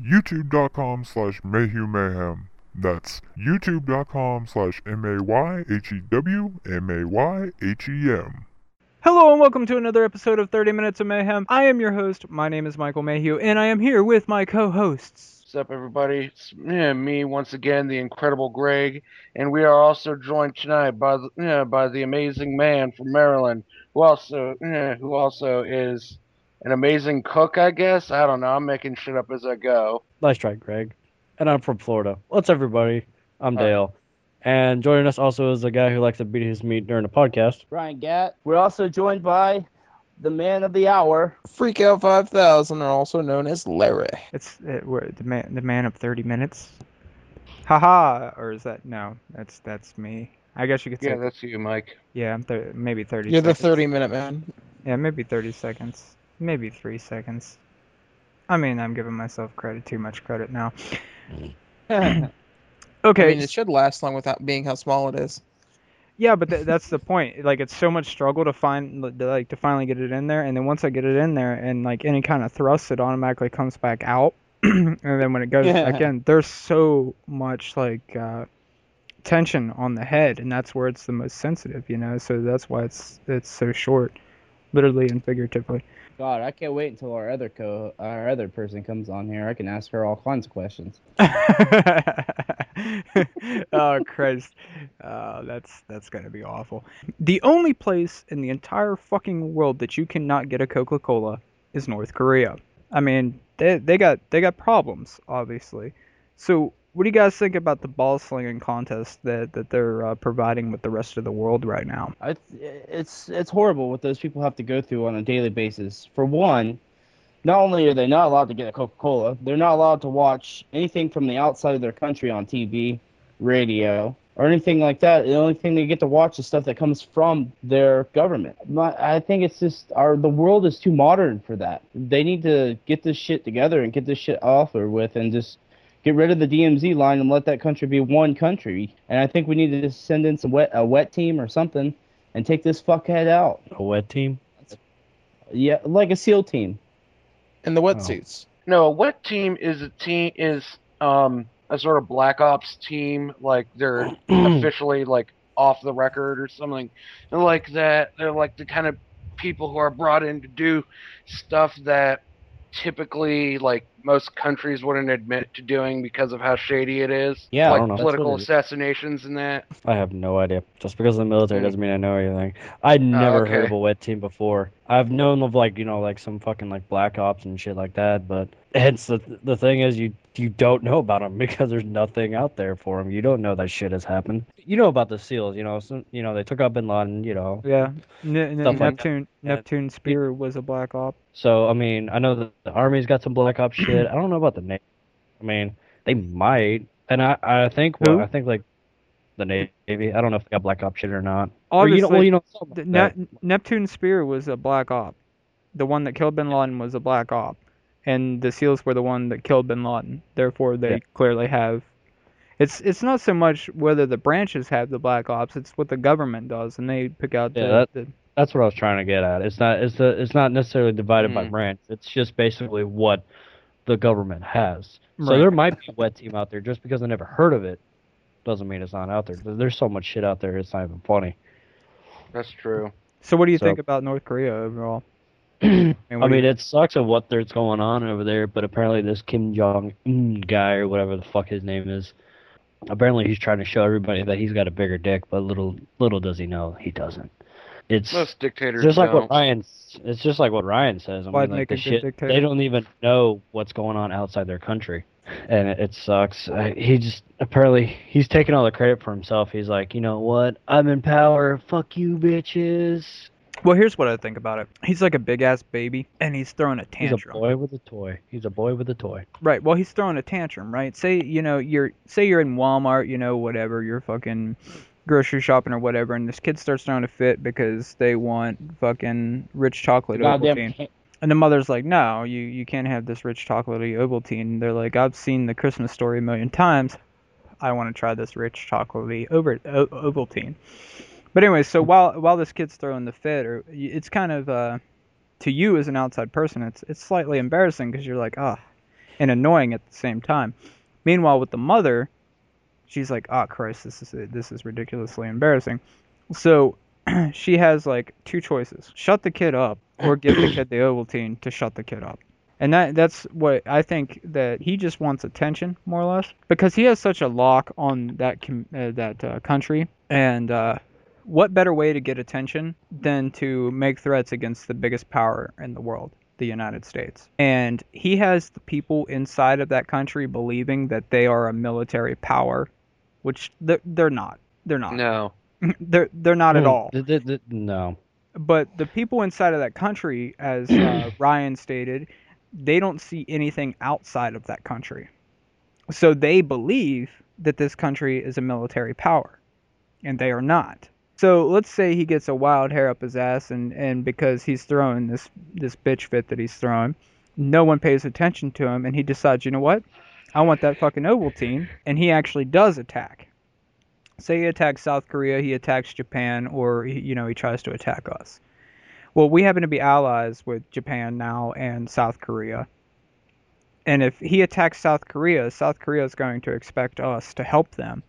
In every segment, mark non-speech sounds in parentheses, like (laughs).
youtube.com slash Mayhew Mayhem. That's youtube.com slash M-A-Y-H-E-W-M-A-Y-H-E-M. Hello and welcome to another episode of 30 Minutes of Mayhem. I am your host. My name is Michael Mayhew, and I am here with my co-hosts. What's up, everybody? It's yeah, me once again, the incredible Greg, and we are also joined tonight by the yeah, by the amazing man from Maryland, who also yeah, who also is an amazing cook. I guess I don't know. I'm making shit up as I go. Nice try, Greg. And I'm from Florida. What's everybody? I'm Hi. Dale. And joining us also is a guy who likes to beat his meat during the podcast. Brian Gatt. We're also joined by the man of the hour. Freak Out 5000 are also known as Larry. It's uh, we're, the man, the man of 30 minutes. Haha, or is that no? That's that's me. I guess you could say Yeah, that's you, Mike. yeah. I'm thir- maybe 30. You're the 30 minute man. Yeah, maybe 30 seconds. Maybe three seconds. I mean, I'm giving myself credit, too much credit now. (clears throat) I Okay, mean, it should last long without being how small it is. Yeah, but th- that's the point. Like, it's so much struggle to find, like, to finally get it in there, and then once I get it in there, and like any kind of thrust, it automatically comes back out, (clears throat) and then when it goes Yeah. again, there's so much like uh, tension on the head, and that's where it's the most sensitive, you know. So that's why it's it's so short, literally and figuratively. God, I can't wait until our other co our other person comes on here. I can ask her all kinds of questions. (laughs) oh Christ, uh, that's that's gonna be awful. The only place in the entire fucking world that you cannot get a Coca-Cola is North Korea. I mean, they they got they got problems, obviously. So, what do you guys think about the ball slinging contest that that they're uh, providing with the rest of the world right now? I, it's it's horrible what those people have to go through on a daily basis. For one, not only are they not allowed to get a Coca Cola, they're not allowed to watch anything from the outside of their country on TV, radio, or anything like that. The only thing they get to watch is stuff that comes from their government. My, I think it's just our the world is too modern for that. They need to get this shit together and get this shit off or with and just get rid of the DMZ line and let that country be one country. And I think we need to just send in some wet a wet team or something and take this fuckhead out. A wet team. Yeah, like a SEAL team. And the wetsuits. No, a wet team is a team is um a sort of black ops team. Like they're (clears throat) officially like off the record or something and like that. They're like the kind of people who are brought in to do stuff that typically like most countries wouldn't admit to doing because of how shady it is. Yeah, I like don't know. Political what it is. assassinations and that. I have no idea. Just because I'm the military Mm. doesn't mean I know anything. I'd never heard okay. of a wet team before. I've known of like you know like some fucking like black ops and shit like that, but hence the the thing is you you don't know about them (laughs) because there's nothing out there for them. You don't know that shit has happened. You know about the SEALs, you know. Some, you know they took out Bin Laden, you know. Yeah, N- N- Stuff like. Neptune. Neptune Spear was a black op. So I mean, I know that the army's got some black op (clears throat) shit. I don't know about the Navy. I mean, they might, and I I think well, I think like the Navy. I don't know if they got black op shit or not. Or you know, well, you know, like. Ne- Neptune Spear was a black op. The one that killed Bin Laden was a black op, and the SEALs were the one that killed Bin Laden. Therefore, they Yeah. clearly have. It's it's not so much whether the branches have the black ops; it's what the government does, and they pick out Yeah, the, that- the. That's what I was trying to get at. It's not it's the it's not necessarily divided by Mm. branch. It's just basically what the government has. So there might be a wet team out there just because I never heard of it doesn't mean it's not out there. There- There's so much shit out there it's not even funny. That's true. So, what do you So- think about North Korea overall? (clears throat) I And what mean, you- it sucks of what there's going on over there, but apparently this Kim Jong Un guy or whatever the fuck his name is, apparently he's trying to show everybody that he's got a bigger dick, but little little does he know he doesn't. It's Most dictators just like don't. what Ryan. It's just like what Ryan says. I Why'd mean, like make the a good shit. dictator? They don't even know what's going on outside their country, and it, it sucks. I, he just apparently he's taking all the credit for himself. He's like, you know what? I'm in power. Fuck you, bitches. Well, here's what I think about it. He's like a big ass baby, and he's throwing a tantrum. He's a boy with a toy. He's a boy with a toy. Right. Well, he's throwing a tantrum, right? Say, you know, you're say you're in Walmart, you know, whatever, you're fucking grocery shopping or whatever, and this kid starts throwing a fit because they want fucking rich chocolate Ovaltine. can't- And the mother's like, "No, you you can't have this rich chocolatey Ovaltine." They're like, "I've seen the Christmas story a million times. I want to try this rich chocolatey over o- Ovaltine." But anyway, so while while this kid's throwing the fit, or it's kind of uh, to you as an outside person, it's it's slightly embarrassing because you're like, ah, and annoying at the same time. Meanwhile, with the mother, she's like, "Oh Christ, this is this is ridiculously embarrassing." So (clears throat) she has like two choices: shut the kid up, or (coughs) give the kid the Ovaltine to shut the kid up. And that that's what I think that he just wants attention more or less because he has such a lock on that com- uh, that uh, country and uh, what better way to get attention than to make threats against the biggest power in the world, the United States. And he has the people inside of that country believing that they are a military power, which they're, they're not. They're not. No. (laughs) They're they're not at Hmm, all th- th- th- no. but the people inside of that country, as uh, (clears throat) Ryan stated, they don't see anything outside of that country. So they believe that this country is a military power, and they are not. So let's say he gets a wild hair up his ass, and, and because he's throwing this this bitch fit that he's throwing, no one pays attention to him, and he decides, you know what, I want that fucking Ovaltine, and he actually does attack. Say he attacks South Korea, he attacks Japan, or you know he tries to attack us. Well, we happen to be allies with Japan now and South Korea. And if he attacks South Korea, South Korea is going to expect us to help them.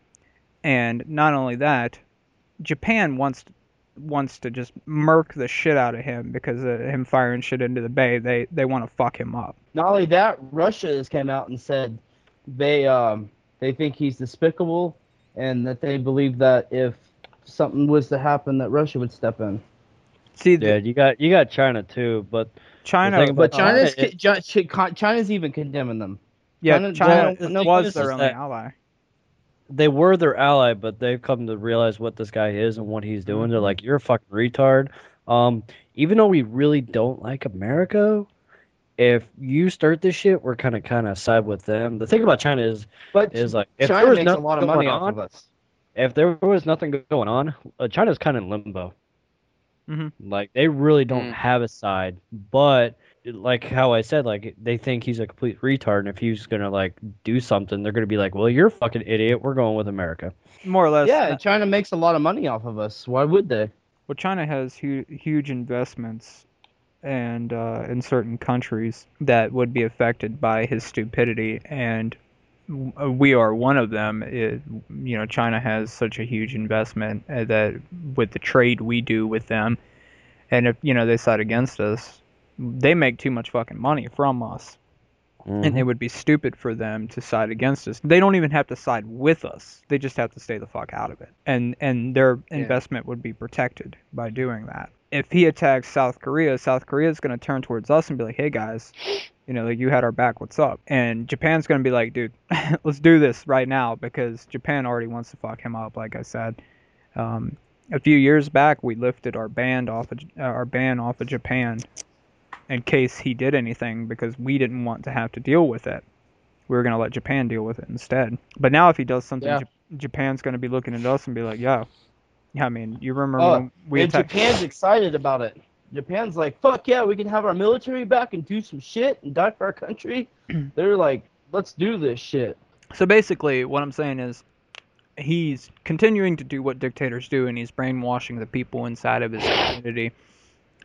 And not only that, Japan wants wants to just murk the shit out of him because of him firing shit into the bay. They they want to fuck him up. Not only that, Russia has come out and said they um they think he's despicable and that they believe that if something was to happen that Russia would step in. See, Yeah, you got you got China too, but China, about But uh, China's it- Chi- Chi- China's even condemning them. yeah, China- China, China- no, was this their only ally. They were their ally, but they've come to realize what this guy is and what he's doing. They're like, "You're a fucking retard." Um, even though we really don't like America, if you start this shit, we're kind of kind of side with them. The thing about China is But is like if China there was makes a lot of money off on, of us. if there was nothing going on, uh, China's kind of in limbo. Mhm. Like they really don't Mm. have a side, but like how I said, like they think he's a complete retard, and if he's gonna like do something, they're gonna be like, "Well, you're a fucking idiot. We're going with America." More or less. Yeah, and China makes a lot of money off of us. Why would they? Well, China has hu- huge investments and uh, in certain countries that would be affected by his stupidity, and uh, we are one of them. It, you know, China has such a huge investment uh, that with the trade we do with them, and if you know they side against us, they make too much fucking money from us and it would be stupid for them to side against us. They don't even have to side with us. They just have to stay the fuck out of it. And and their Yeah. investment would be protected by doing that. If he attacks South Korea, South Korea is going to turn towards us and be like, "Hey guys, you know, like you had our back. What's up?" And Japan's going to be like, "Dude, (laughs) let's do this right now," because Japan already wants to fuck him up. Like I said, um, a few years back, we lifted our ban off of, uh, our ban off of Japan in case he did anything because we didn't want to have to deal with it. We were going to let Japan deal with it instead. But now if he does something, Yeah. Jap- Japan's going to be looking at us and be like, "Yo, yeah, I mean, you remember Oh, when we and attacked?" Japan's excited about it. Japan's like, fuck yeah, we can have our military back and do some shit and die for our country. (clears throat) They're like, let's do this shit. So basically, what I'm saying is, he's continuing to do what dictators do, and he's brainwashing the people inside of his community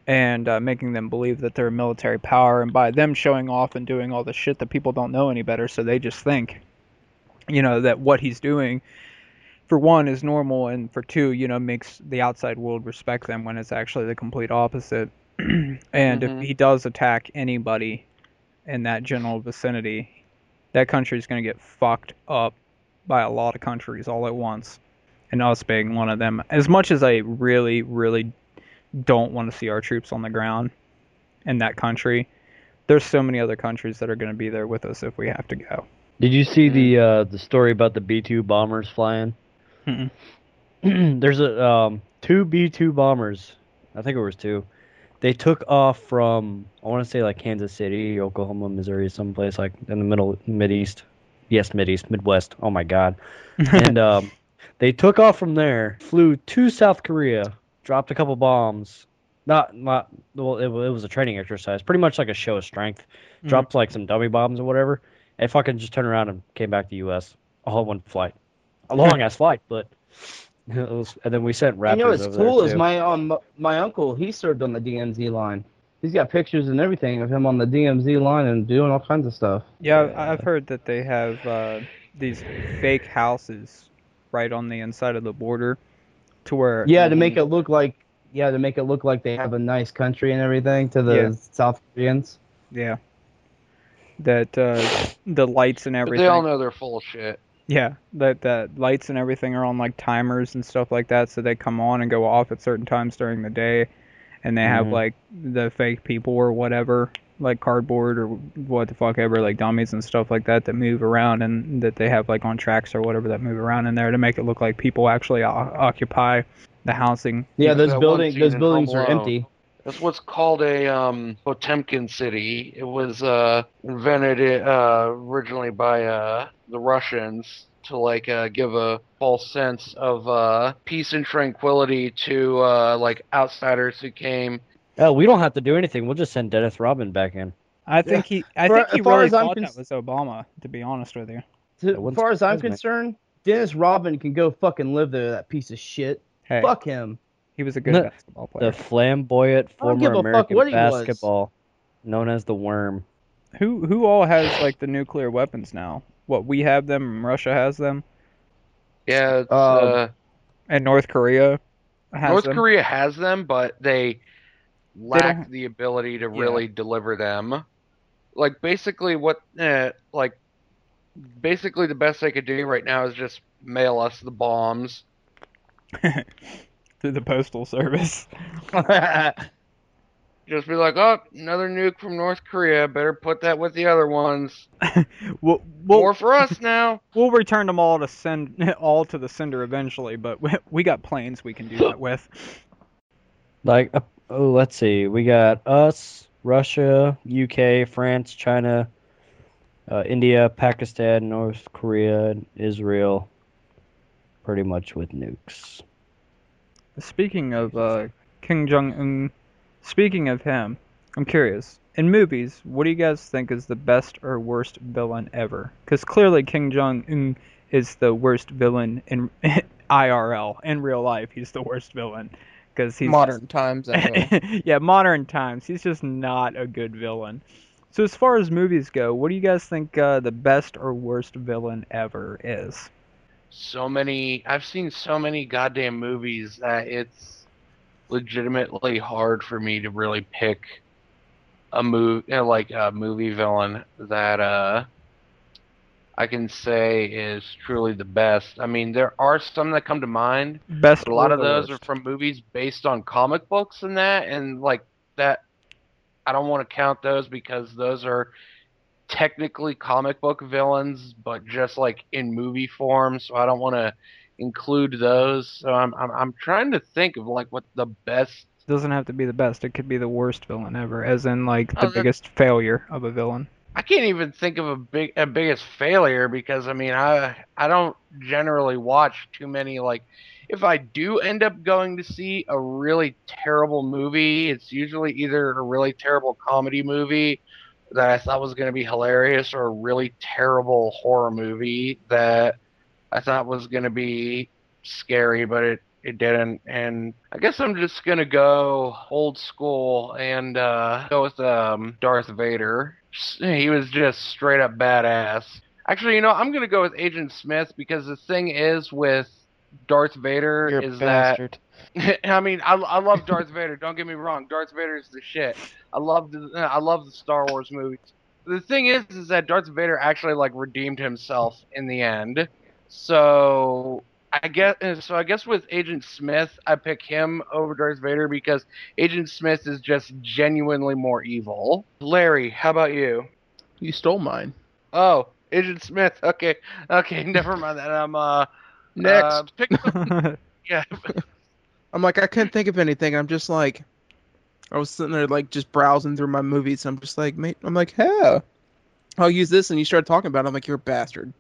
and uh, making them believe that they're a military power. And by them showing off and doing all the shit that people don't know any better, so they just think, you know, that what he's doing, for one, is normal, and for two, you know, makes the outside world respect them when it's actually the complete opposite. (clears throat) and Mhm. if he does attack anybody in that general vicinity, that country is going to get fucked up by a lot of countries all at once, and us being one of them. As much as I really, really don't want to see our troops on the ground in that country, there's so many other countries that are going to be there with us if we have to go. Did you see the uh, the story about the B two bombers flying? (clears throat) There's a um, two B two bombers. I think it was two. They took off from I want to say like Kansas City, Oklahoma, Missouri, someplace like in the middle mid east. Yes, mid east, Midwest. Oh my God. (laughs) and um, they took off from there, flew to South Korea, dropped a couple bombs. Not not well, it, it was a training exercise, pretty much like a show of strength. Mhm. Dropped like some dummy bombs or whatever, and fucking just turned around and came back to the U.S. all in one flight, a long ass flight, but (laughs) it was. And then we sent Raptors you know what's over cool there is too. my um my uncle he served on the DMZ line. He's got pictures and everything of him on the DMZ line and doing all kinds of stuff. Yeah, I- I've heard that they have uh, these fake houses right on the inside of the border, to where Yeah, to make it look like yeah, to make it look like they have a nice country and everything to the Yeah. South Koreans. yeah, that uh, the lights and But everything. they all know they're full of shit. Yeah, that that lights and everything are on like timers and stuff like that, so they come on and go off at certain times during the day, and they have Mhm. like the fake people or whatever, like cardboard or what the fuck ever, like dummies and stuff like that that move around and that they have like on tracks or whatever that move around in there to make it look like people actually o- occupy the housing. Yeah, Like those that one buildings those buildings are empty. That's what's called a um, Potemkin city. It was uh, invented uh, originally by uh, the Russians to like uh, give a false sense of uh, peace and tranquility to uh, like outsiders who came. Oh, we don't have to do anything. We'll just send Dennis Rodman back in. I think he, I For- think he as far really as I'm thought cons- that was Obama, to be honest with you. To, as wouldn't far as I'm surprise me. concerned, Dennis Rodman can go fucking live there. That piece of shit. Hey, Fuck him. he was a good The- basketball player. The flamboyant I don't give former a fuck American what he was. basketball, known as the Worm. Who who all has like the nuclear weapons now? What we have them, Russia has them, Yeah, it's, Um, uh, and North Korea has North them. Korea has them, but they lack the ability to Yeah. really deliver them. Like basically, what eh, like basically the best they could do right now is just mail us the bombs. (laughs) through the postal service. (laughs) Just be like, oh, another nuke from North Korea. Better put that with the other ones. (laughs) We'll, we'll, More for us now. we'll return them all to send all to the sender eventually, but we, we got planes we can do that with. Like, oh, let's see. We got us, Russia, UK, France, China, uh, India, Pakistan, North Korea, Israel. Pretty much with nukes. Speaking of uh, Kim Jong Un, speaking of him, I'm curious. In movies, what do you guys think is the best or worst villain ever? Because clearly Kim Jong Un is the worst villain in (laughs) IRL. In real life, he's the worst villain. Because he's Modern times. Anyway. (laughs) yeah, modern times. He's just not a good villain. So as far as movies go, what do you guys think uh, the best or worst villain ever is? So many. I've seen so many goddamn movies that it's legitimately hard for me to really pick a move, you know, like a movie villain that uh I can say is truly the best. I mean, there are some that come to mind, Best. a lot of those are from movies based on comic books and that, and like that. I don't want to count those because those are technically comic book villains, but just like in movie form. So I don't want to include those. So I'm, I'm I'm trying to think of like what the best. doesn't have to be the best. It could be the worst villain ever, as in like the Oh, biggest failure of a villain. I can't even think of a big a biggest failure because I mean I I don't generally watch too many like if I do end up going to see a really terrible movie, it's usually either a really terrible comedy movie that I thought was going to be hilarious or a really terrible horror movie that I thought was going to be scary but it it didn't and I guess I'm just going to go old school and uh go with um Darth Vader. He was just straight up badass. Actually, you know, I'm going to go with Agent Smith because the thing is with Darth Vader You're is that. (laughs) I mean, I, I love Darth Vader. Don't get me wrong. Darth Vader is the shit. I love the I love the Star Wars movies. The thing is, is that Darth Vader actually like redeemed himself in the end. So I guess so. I guess with Agent Smith, I pick him over Darth Vader because Agent Smith is just genuinely more evil. Larry, how about you? You stole mine. Oh, Agent Smith. Okay, okay. (laughs) Never mind that. I'm uh Next. uh, pick (laughs) yeah. (laughs) I'm like, I couldn't think of anything. I'm just like, I was sitting there like just browsing through my movies. I'm just like, mate, I'm like, yeah, I'll use this. And you started talking about it. I'm like, you're a bastard.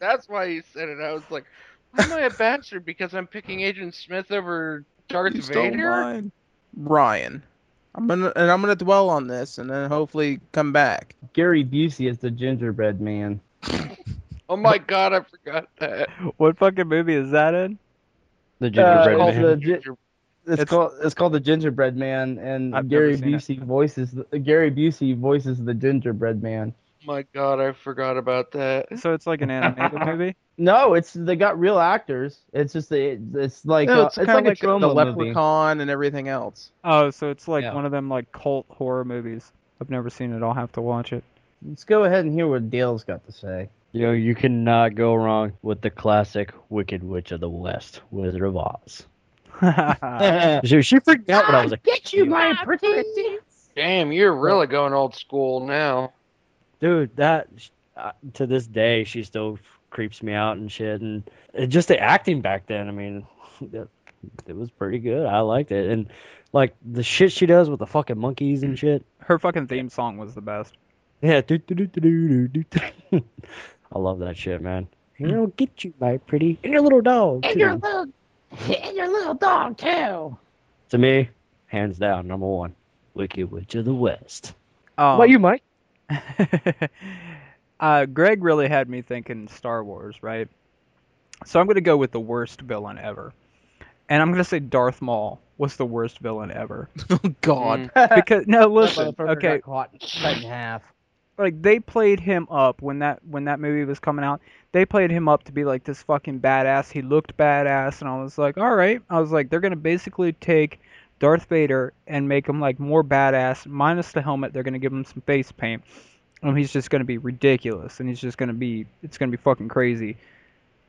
That's why you said it. I was like, am I a bastard? Because I'm picking Agent Smith over Darth You Vader? mine. Ryan. I'm gonna and I'm gonna dwell on this and then hopefully come back. Gary Busey is the gingerbread man. (laughs) Oh my god, I forgot that. what fucking movie is that in? The Uh, gingerbread called man. the, gi- It's, It's- called it's called the Gingerbread Man, and I've Gary seen it. Busey voices the, Gary Busey voices the Gingerbread Man. My God, I forgot about that. So it's like an animated (laughs) movie. No, it's they got real actors. It's just the it's like No, uh, it's it's, kind like, of a like the Troma movie. Leprechaun and everything else. Oh, so it's like Yeah. one of them like cult horror movies. I've never seen it. I'll have to watch it. Let's go ahead and hear what Dale's got to say. You know, you cannot go wrong with the classic Wicked Witch of the West, Wizard of Oz. (laughs) She, she freaked out when I was like, Get you, my pretty. Damn, you're really going old school now. Dude, that uh, to this day she still creeps me out and shit. And it, just the acting back then, I mean, (laughs) it, it was pretty good. I liked it, and like the shit she does with the fucking monkeys and shit. Her fucking theme song was the best. Yeah, do, do, do, do, do, do, do. (laughs) I love that shit, man. And it'll get you, my pretty, and your little dog. And too. your little, and your little dog too. To me, hands down, number one, Wicked Witch of the West. Um, what you, Mike? (laughs) uh, Greg really had me thinking Star Wars, right? So I'm gonna go with the worst villain ever, and I'm gonna say Darth Maul was the worst villain ever. (laughs) Oh God. Mm. (laughs) Because no, That listen, okay, got caught, cut in half. like they played him up when that when that movie was coming out. They played him up to be like this fucking badass. He looked badass, and I was like, all right. I was like, they're gonna basically take Darth Vader and make him like more badass, minus the helmet. They're gonna give him some face paint, and he's just gonna be ridiculous, and he's just gonna be it's gonna be fucking crazy.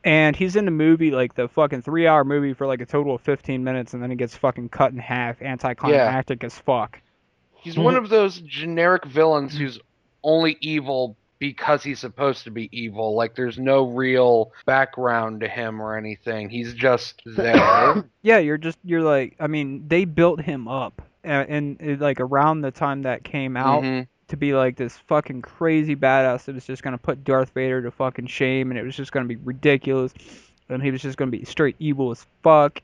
And he's in the movie like the fucking three hour movie for like a total of 15 minutes, and then he gets fucking cut in half, anticlimactic as fuck. He's one of those generic villains who's only evil because he's supposed to be evil. Like there's no real background to him or anything. He's just (coughs) there. Yeah, you're just you're like I mean they built him up and, and it, like around the time that came out Mhm. to be like this fucking crazy badass that was just gonna put Darth Vader to fucking shame and it was just gonna be ridiculous and he was just gonna be straight evil as fuck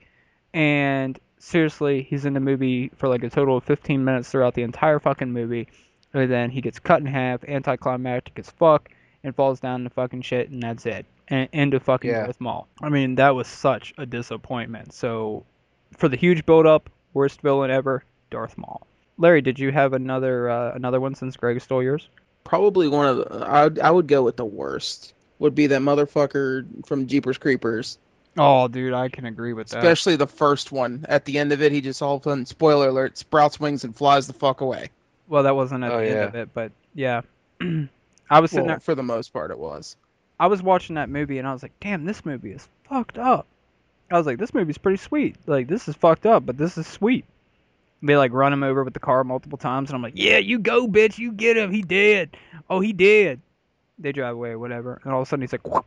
and seriously he's in the movie for like a total of 15 minutes throughout the entire fucking movie and then he gets cut in half anticlimactic as fuck and falls down to fucking shit and that's it and end of fucking Yeah. Darth Maul. I mean that was such a disappointment. So for the huge build up, worst villain ever, Darth Maul. Larry, did you have another uh, another one since Greg stole yours? Probably one of the. I I would go with the worst. Would be that motherfucker from Jeepers Creepers. Oh, dude, I can agree with that. Especially the first one. At the end of it, he just all of a sudden, spoiler alert, sprouts wings and flies the fuck away. Well, that wasn't at Oh, the end of it, but yeah. (clears throat) I was sitting Well, there, for the most part, it was. I was watching that movie and I was like, damn, this movie is fucked up. I was like, this movie's pretty sweet. Like, this is fucked up, but this is sweet. They like run him over with the car multiple times, and I'm like, yeah, you go, bitch, you get him, he dead. Oh, he dead. They drive away, whatever, and all of a sudden he's like, "Whoop."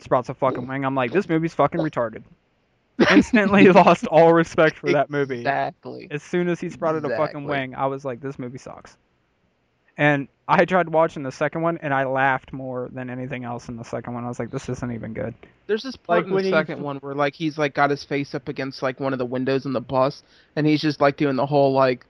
sprouts a fucking wing. I'm like, this movie's fucking retarded. (laughs) Instantly lost all respect for that movie. Exactly. As soon as he sprouted a fucking Exactly. wing, I was like, this movie sucks. And I tried watching the second one, and I laughed more than anything else in the second one. I was like, this isn't even good. There's this part Like in when the he- second one where like he's like got his face up against like one of the windows in the bus, and he's just like doing the whole like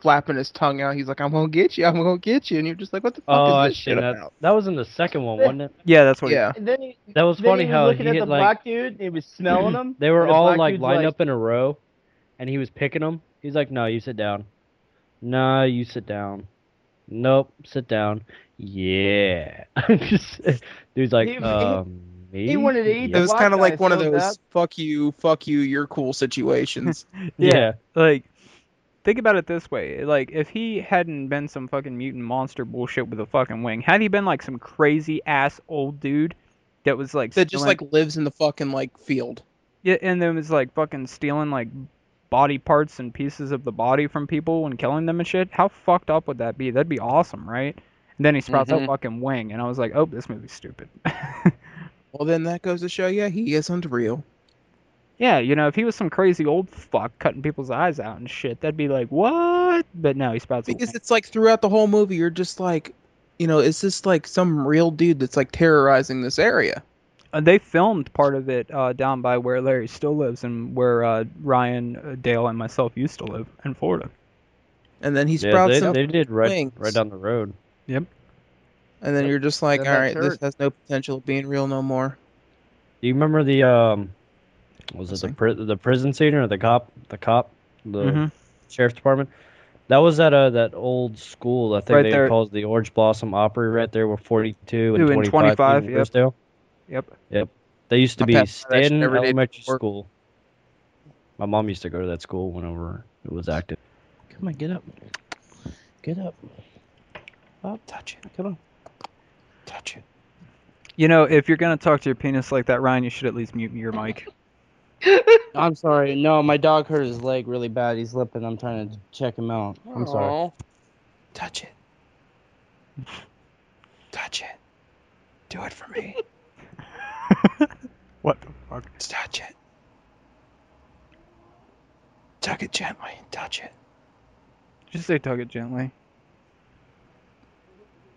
flapping his tongue out. He's like, "I'm gonna get you, I'm gonna get you," and you're just like, "What the fuck Oh, is this seen shit that. about?" That was in the second one, wasn't it? Yeah, that's what. he- Yeah, And then he, That was then funny he was how looking he at hit the like black dude. He was smelling them. (clears throat) they were the all like dude's lined up in a row, and he was picking them. He's like, "No, you sit down. Nah, you sit down. Nope, sit down. Yeah." (laughs) Just- Dude's like, He- he- um, me. he wanted to eat it the was kind of like one of those bad. "fuck you, fuck you, you're cool" situations. (laughs) Yeah. Like, think about it this way: like, if he hadn't been some fucking mutant monster bullshit with a fucking wing, had he been like some crazy ass old dude that was like that just stealing- like lives in the fucking like field. yeah, and then was like fucking stealing like body parts and pieces of the body from people and killing them and shit. How fucked up would that be? That'd be awesome, right? And then he sprouts a Mhm. fucking wing, and I was like, oh, this movie's stupid. (laughs) Well, then that goes to show you he isn't real. Yeah, you know, if he was some crazy old fuck cutting people's eyes out and shit, that'd be like, what? But no, he sprouts a Because wing. it's like throughout the whole movie, you're just like, you know, is this like some real dude that's like terrorizing this area? Uh, they filmed part of it uh, down by where Larry still lives and where uh, Ryan, uh, Dale, and myself used to live in Florida. And then he Yeah, sprouts they, some they did right wings. right down the road. Yep. And then you're just like, Then all that this has no potential of being real no more. Do you remember the um was it the pri- the prison scene or the cop the cop the Mhm. sheriff's department? That was at uh, that old school. I think Right they there. calls the Orange Blossom Opry right there, where 42 and and 25, 25, in yep. Yep. Yep. They used to be passed by that Stanton Elementary. School. My mom used to go to that school whenever it was active. Come on, get up. Get up. Up, touch it. Come on. Touch it. You know, if you're gonna talk to your penis like that, Ryan, you should at least mute your mic. I'm sorry. No, my dog hurt his leg really bad. He's limping. I'm trying to check him out. I'm sorry. Touch it. Touch it. Do it for me. (laughs) What the fuck? Touch it. Tug it gently. Touch it. Just say tug it gently.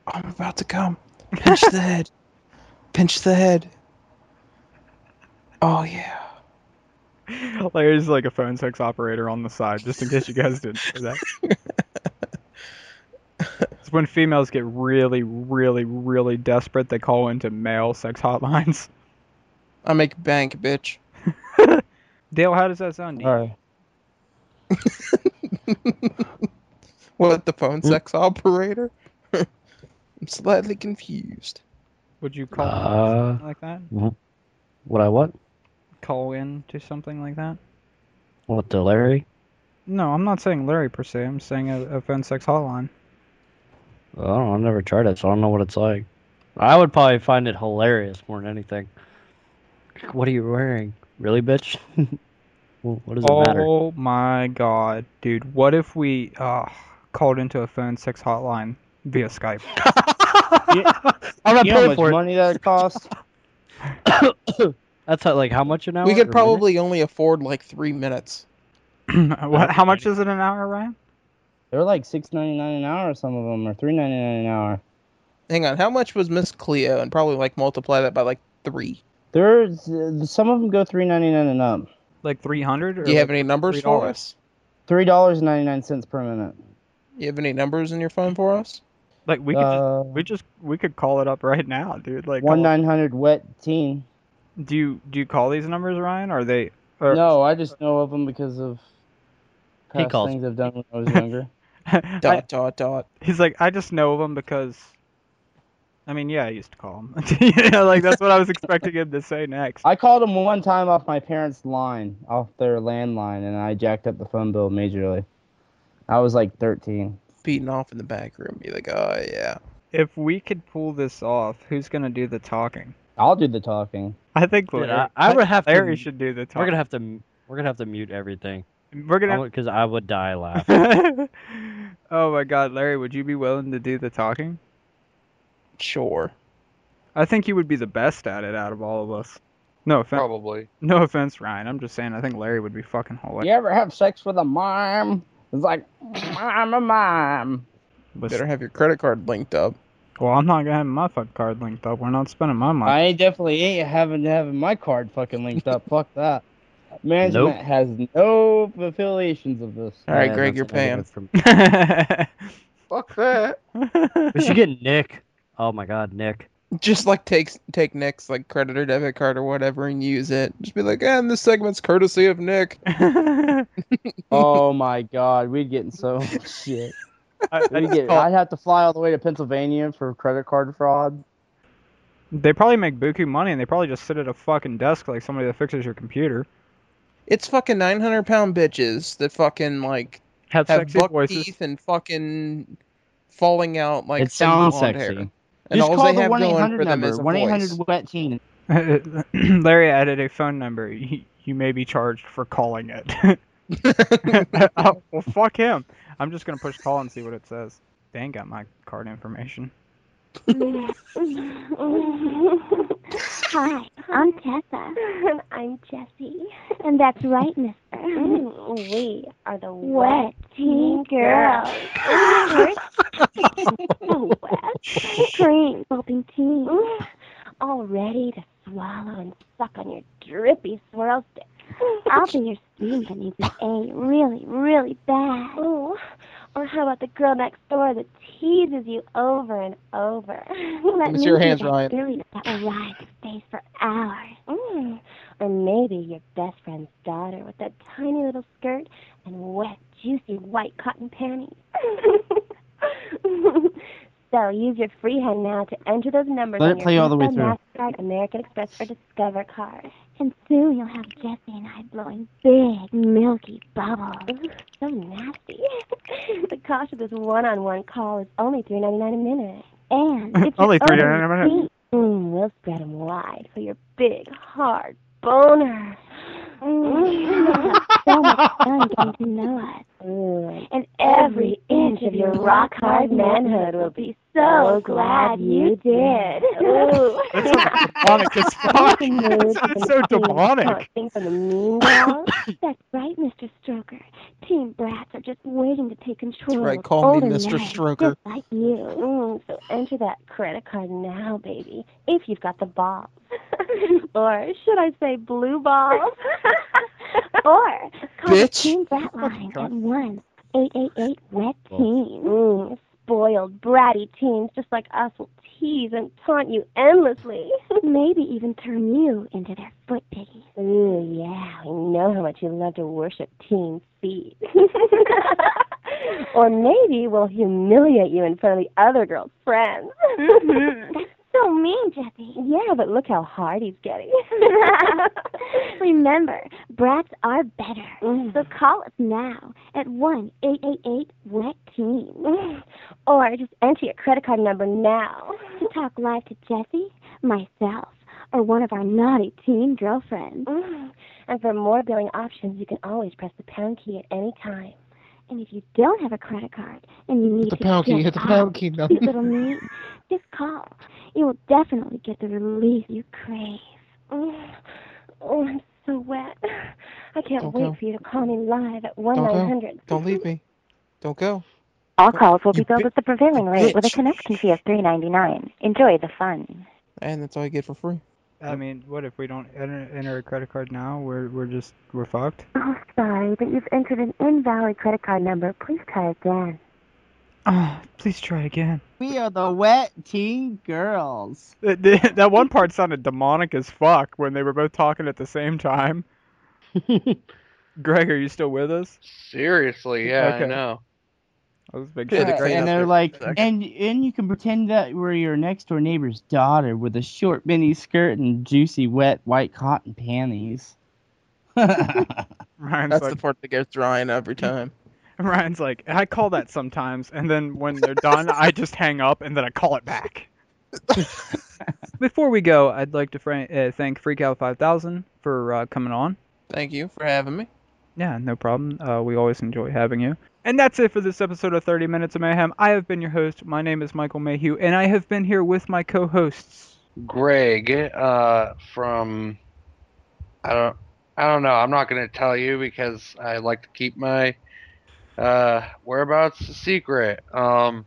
I'm about to come. Pinch the head. (laughs) Pinch the head. Oh yeah. (laughs) There's like a phone sex operator on the side, just in case you guys didn't know that. (laughs) It's when females get really, really, really desperate, they call into male sex hotlines. I make bank, bitch. (laughs) Dale, how does that sound? to you? All right. What the phone sex operator? I'm slightly confused. Would you call Uh, like that? What I what? Call in to something like that? What the Larry? No, I'm not saying Larry per se. I'm saying a, a phone sex hotline. I don't know. I've never tried it, so I don't know what it's like. I would probably find it hilarious more than anything. What are you wearing? Really, bitch? (laughs) What does it matter? Oh my god, dude! What if we uh, called into a phone sex hotline via Skype? (laughs) I'm not You know how paying much for it. money that costs? (coughs) (coughs) (coughs) That's how, like how much an hour? we or could minute? probably only afford like three minutes. (clears throat) what, how much is it an hour, Ryan? They're like six ninety nine an hour. Some of them, or three ninety nine an hour. Hang on, how much was Miss Cleo? And probably like multiply that by like three. There's uh, some of them go three ninety nine and up. Like 300? Or Do you have any numbers for $3? us? Three dollars and ninety nine cents per minute. You have any numbers in your phone for us? Like we could just, Uh, we just we could call it up right now, dude. Like one nine hundred wet teen. Do you do you call these numbers, Ryan? Are they? Or, No, I just know of them because of He past calls. things I've done when I was (laughs) younger. I- Dot dot dot. he's like, I just know of them because. I mean, yeah, I used to call him. you know, like that's what I was expecting him to say next. I called him one time off my parents' line, off their landline, and I jacked up the phone bill majorly. I was like thirteen. Beating off in the back room. Be like, oh yeah. If we could pull this off, who's gonna do the talking? I'll do the talking. I think Dude, Larry, I, I would have to. Larry should do the talking. We're talking. gonna have to. We're gonna have to mute everything. We're gonna. Because I would die laughing. (laughs) oh my God, Larry, would you be willing to do the talking? Sure. I think you would be the best at it out of all of us. No offense. Probably. No offense, Ryan. I'm just saying. I think Larry would be fucking hilarious. You ever have sex with a mime? It's like I'm a mime. Better have your credit card linked up. Well, I'm not gonna have my fucking card linked up. We're not spending my money. I definitely ain't having having my card fucking linked up. Fuck that. Management Nope. has no affiliations of this. All right, Yeah, Greg, that's you're paying. get From... (laughs) Fuck that. We should get Nick. Oh my God, Nick. Just like take take Nick's like credit or debit card or whatever and use it. Just be like, and this segment's courtesy of Nick. (laughs) Oh my god, we'd get in so much shit. I- I We'd get, I'd have to fly all the way to Pennsylvania for credit card fraud. they probably make buku money, and they probably just sit at a fucking desk like somebody that fixes your computer. It's fucking nine hundred pound bitches that fucking like Have, have sexy buck voices. teeth and fucking falling out like it some sounds blonde sexy. hair. And Just all call they the have one eight going for them number. is One eight voice. hundred wet teen. (laughs) Larry added a phone number. You, you may be charged for calling it. (laughs) (laughs) oh, (laughs) well, fuck him. I'm just gonna push call and see what it says. They ain't got my card information. Hi, I'm Tessa. And I'm Jessie. And that's right, mister. Mm, we are the Wet Teen Girls. so wet. (laughs) Cream, soaping teen. All ready to swallow and suck on your drippy swirl stick. I'll be your steam when you be A really, really bad. Ooh. Or how about the girl next door that teases you over and over? Let me see your hands, that Ryan. Billy that will ride your face for hours. Mm. Or maybe your best friend's daughter with that tiny little skirt and wet, juicy white cotton panties. (laughs) so use your free hand now to enter those numbers Let on it play your all the way through. MasterCard, American Express, or Discover card. And soon you'll have Jesse and I blowing big, milky bubbles. So nasty. (laughs) the cost of this one-on-one call is only three ninety-nine a minute. And (laughs) if Only you're $3.99 a minute. Mm, we'll spread 'em wide for your big, hard boner. Mm, (laughs) so much fun getting to know us. Mm, and every inch of your rock-hard manhood will be so glad you did. Demonic. Anything (laughs) That's so demonic. taunting from the mean girls? (coughs) That's right, Mr. Stroker. Team brats are just waiting to take control. That's right, call me Mr. Stroker. Just like you. Mm, so enter that credit card now, baby, if you've got the balls. (laughs) or should I say blue balls? (laughs) or call the Bitch. Team Brat line God. at one eight eight eight wet teen. Mm, spoiled, bratty teens just like us will tease and taunt you endlessly. (laughs) Maybe even turn you into their foot piggies. Ooh, yeah, we know how much you love to worship teen feet. (laughs) or maybe we'll humiliate you in front of the other girl's friends. Mm-hmm. (laughs) That's so mean, Jeffy. Yeah, but look how hard he's getting. Remember, brats are better. So call us now at one eight eight eight wet teen, (laughs) or just enter your credit card number now to talk live to Jesse, myself, or one of our naughty teen girlfriends. And for more billing options, you can always press the pound key at any time. And if you don't have a credit card and you need Hit the to pound key, get hit the pound key, no. these little meat, just call. You will definitely get the relief you crave. Mm. Oh, I'm so wet. (sighs) I can't Don't wait go. for you to call me live at one nine hundred. Don't leave me. Don't go. All calls will be billed bi- at the prevailing rate with a connection fee of three ninety nine. Enjoy the fun. And that's all you get for free. I mean, what if we don't enter, enter a credit card now? We're we're just we're fucked. Oh, sorry, but you've entered an invalid credit card number. Please try again. Oh, please try again. We are the wet teen girls. That, that that one part sounded demonic as fuck when they were both talking at the same time. (laughs) Greg, are you still with us? Seriously, yeah, Okay. I know. I was a big Yeah, shock. the great and they're like, and and you can pretend that we're your next door neighbor's daughter with a short mini skirt and juicy wet white cotton panties. (laughs) Ryan's That's like, the part that gets Ryan every time. (laughs) Ryan's like, I call that sometimes, and then when they're done, I just hang up and then I call it back. (laughs) Before we go, I'd like to fra- uh, thank Freakout 5000 for uh, coming on. Thank you for having me. Yeah, no problem. Uh, we always enjoy having you. And that's it for this episode of 30 Minutes of Mayhem. I have been your host. My name is Michael Mayhew, and I have been here with my co-hosts. Greg uh, from I don't I don't know. I'm not going to tell you because I like to keep my uh, whereabouts a secret. Um,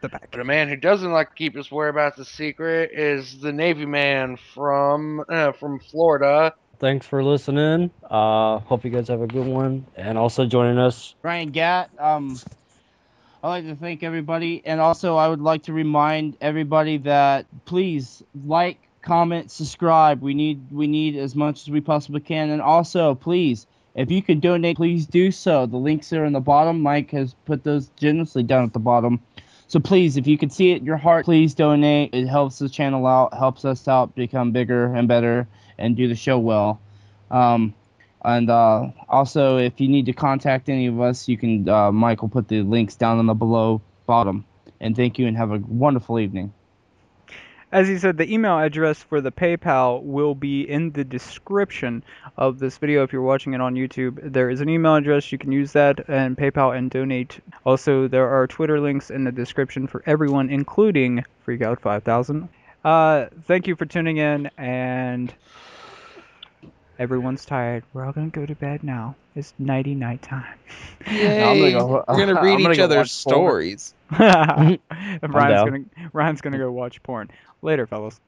The back. but a man who doesn't like to keep his whereabouts a secret is the Navy man from uh, from Florida. Thanks for listening. Uh, hope you guys have a good one, and also joining us. Ryan Gatt, um, I'd like to thank everybody, and also I would like to remind everybody that please like, comment, subscribe. We need we need as much as we possibly can, and also please, if you could donate, please do so. The links are in the bottom. Mike has put those generously down at the bottom. So please, if you could see it in your heart, please donate. It helps the channel out, helps us out become bigger and better, and do the show well. Um, and uh, also, if you need to contact any of us, you can. Uh, Mike will put the links down on the below bottom. And thank you, and have a wonderful evening. As he said, the email address for the PayPal will be in the description of this video if you're watching it on YouTube. There is an email address, you can use that and PayPal and donate. Also, there are Twitter links in the description for everyone, including Freakout5000. Uh, thank you for tuning in, and everyone's tired. We're all gonna go to bed now. It's nighty night time. Yay! go- We're gonna (laughs) I'm read gonna each go other's stories. (laughs) and Ryan's down. gonna Ryan's gonna go watch porn. Later, fellas.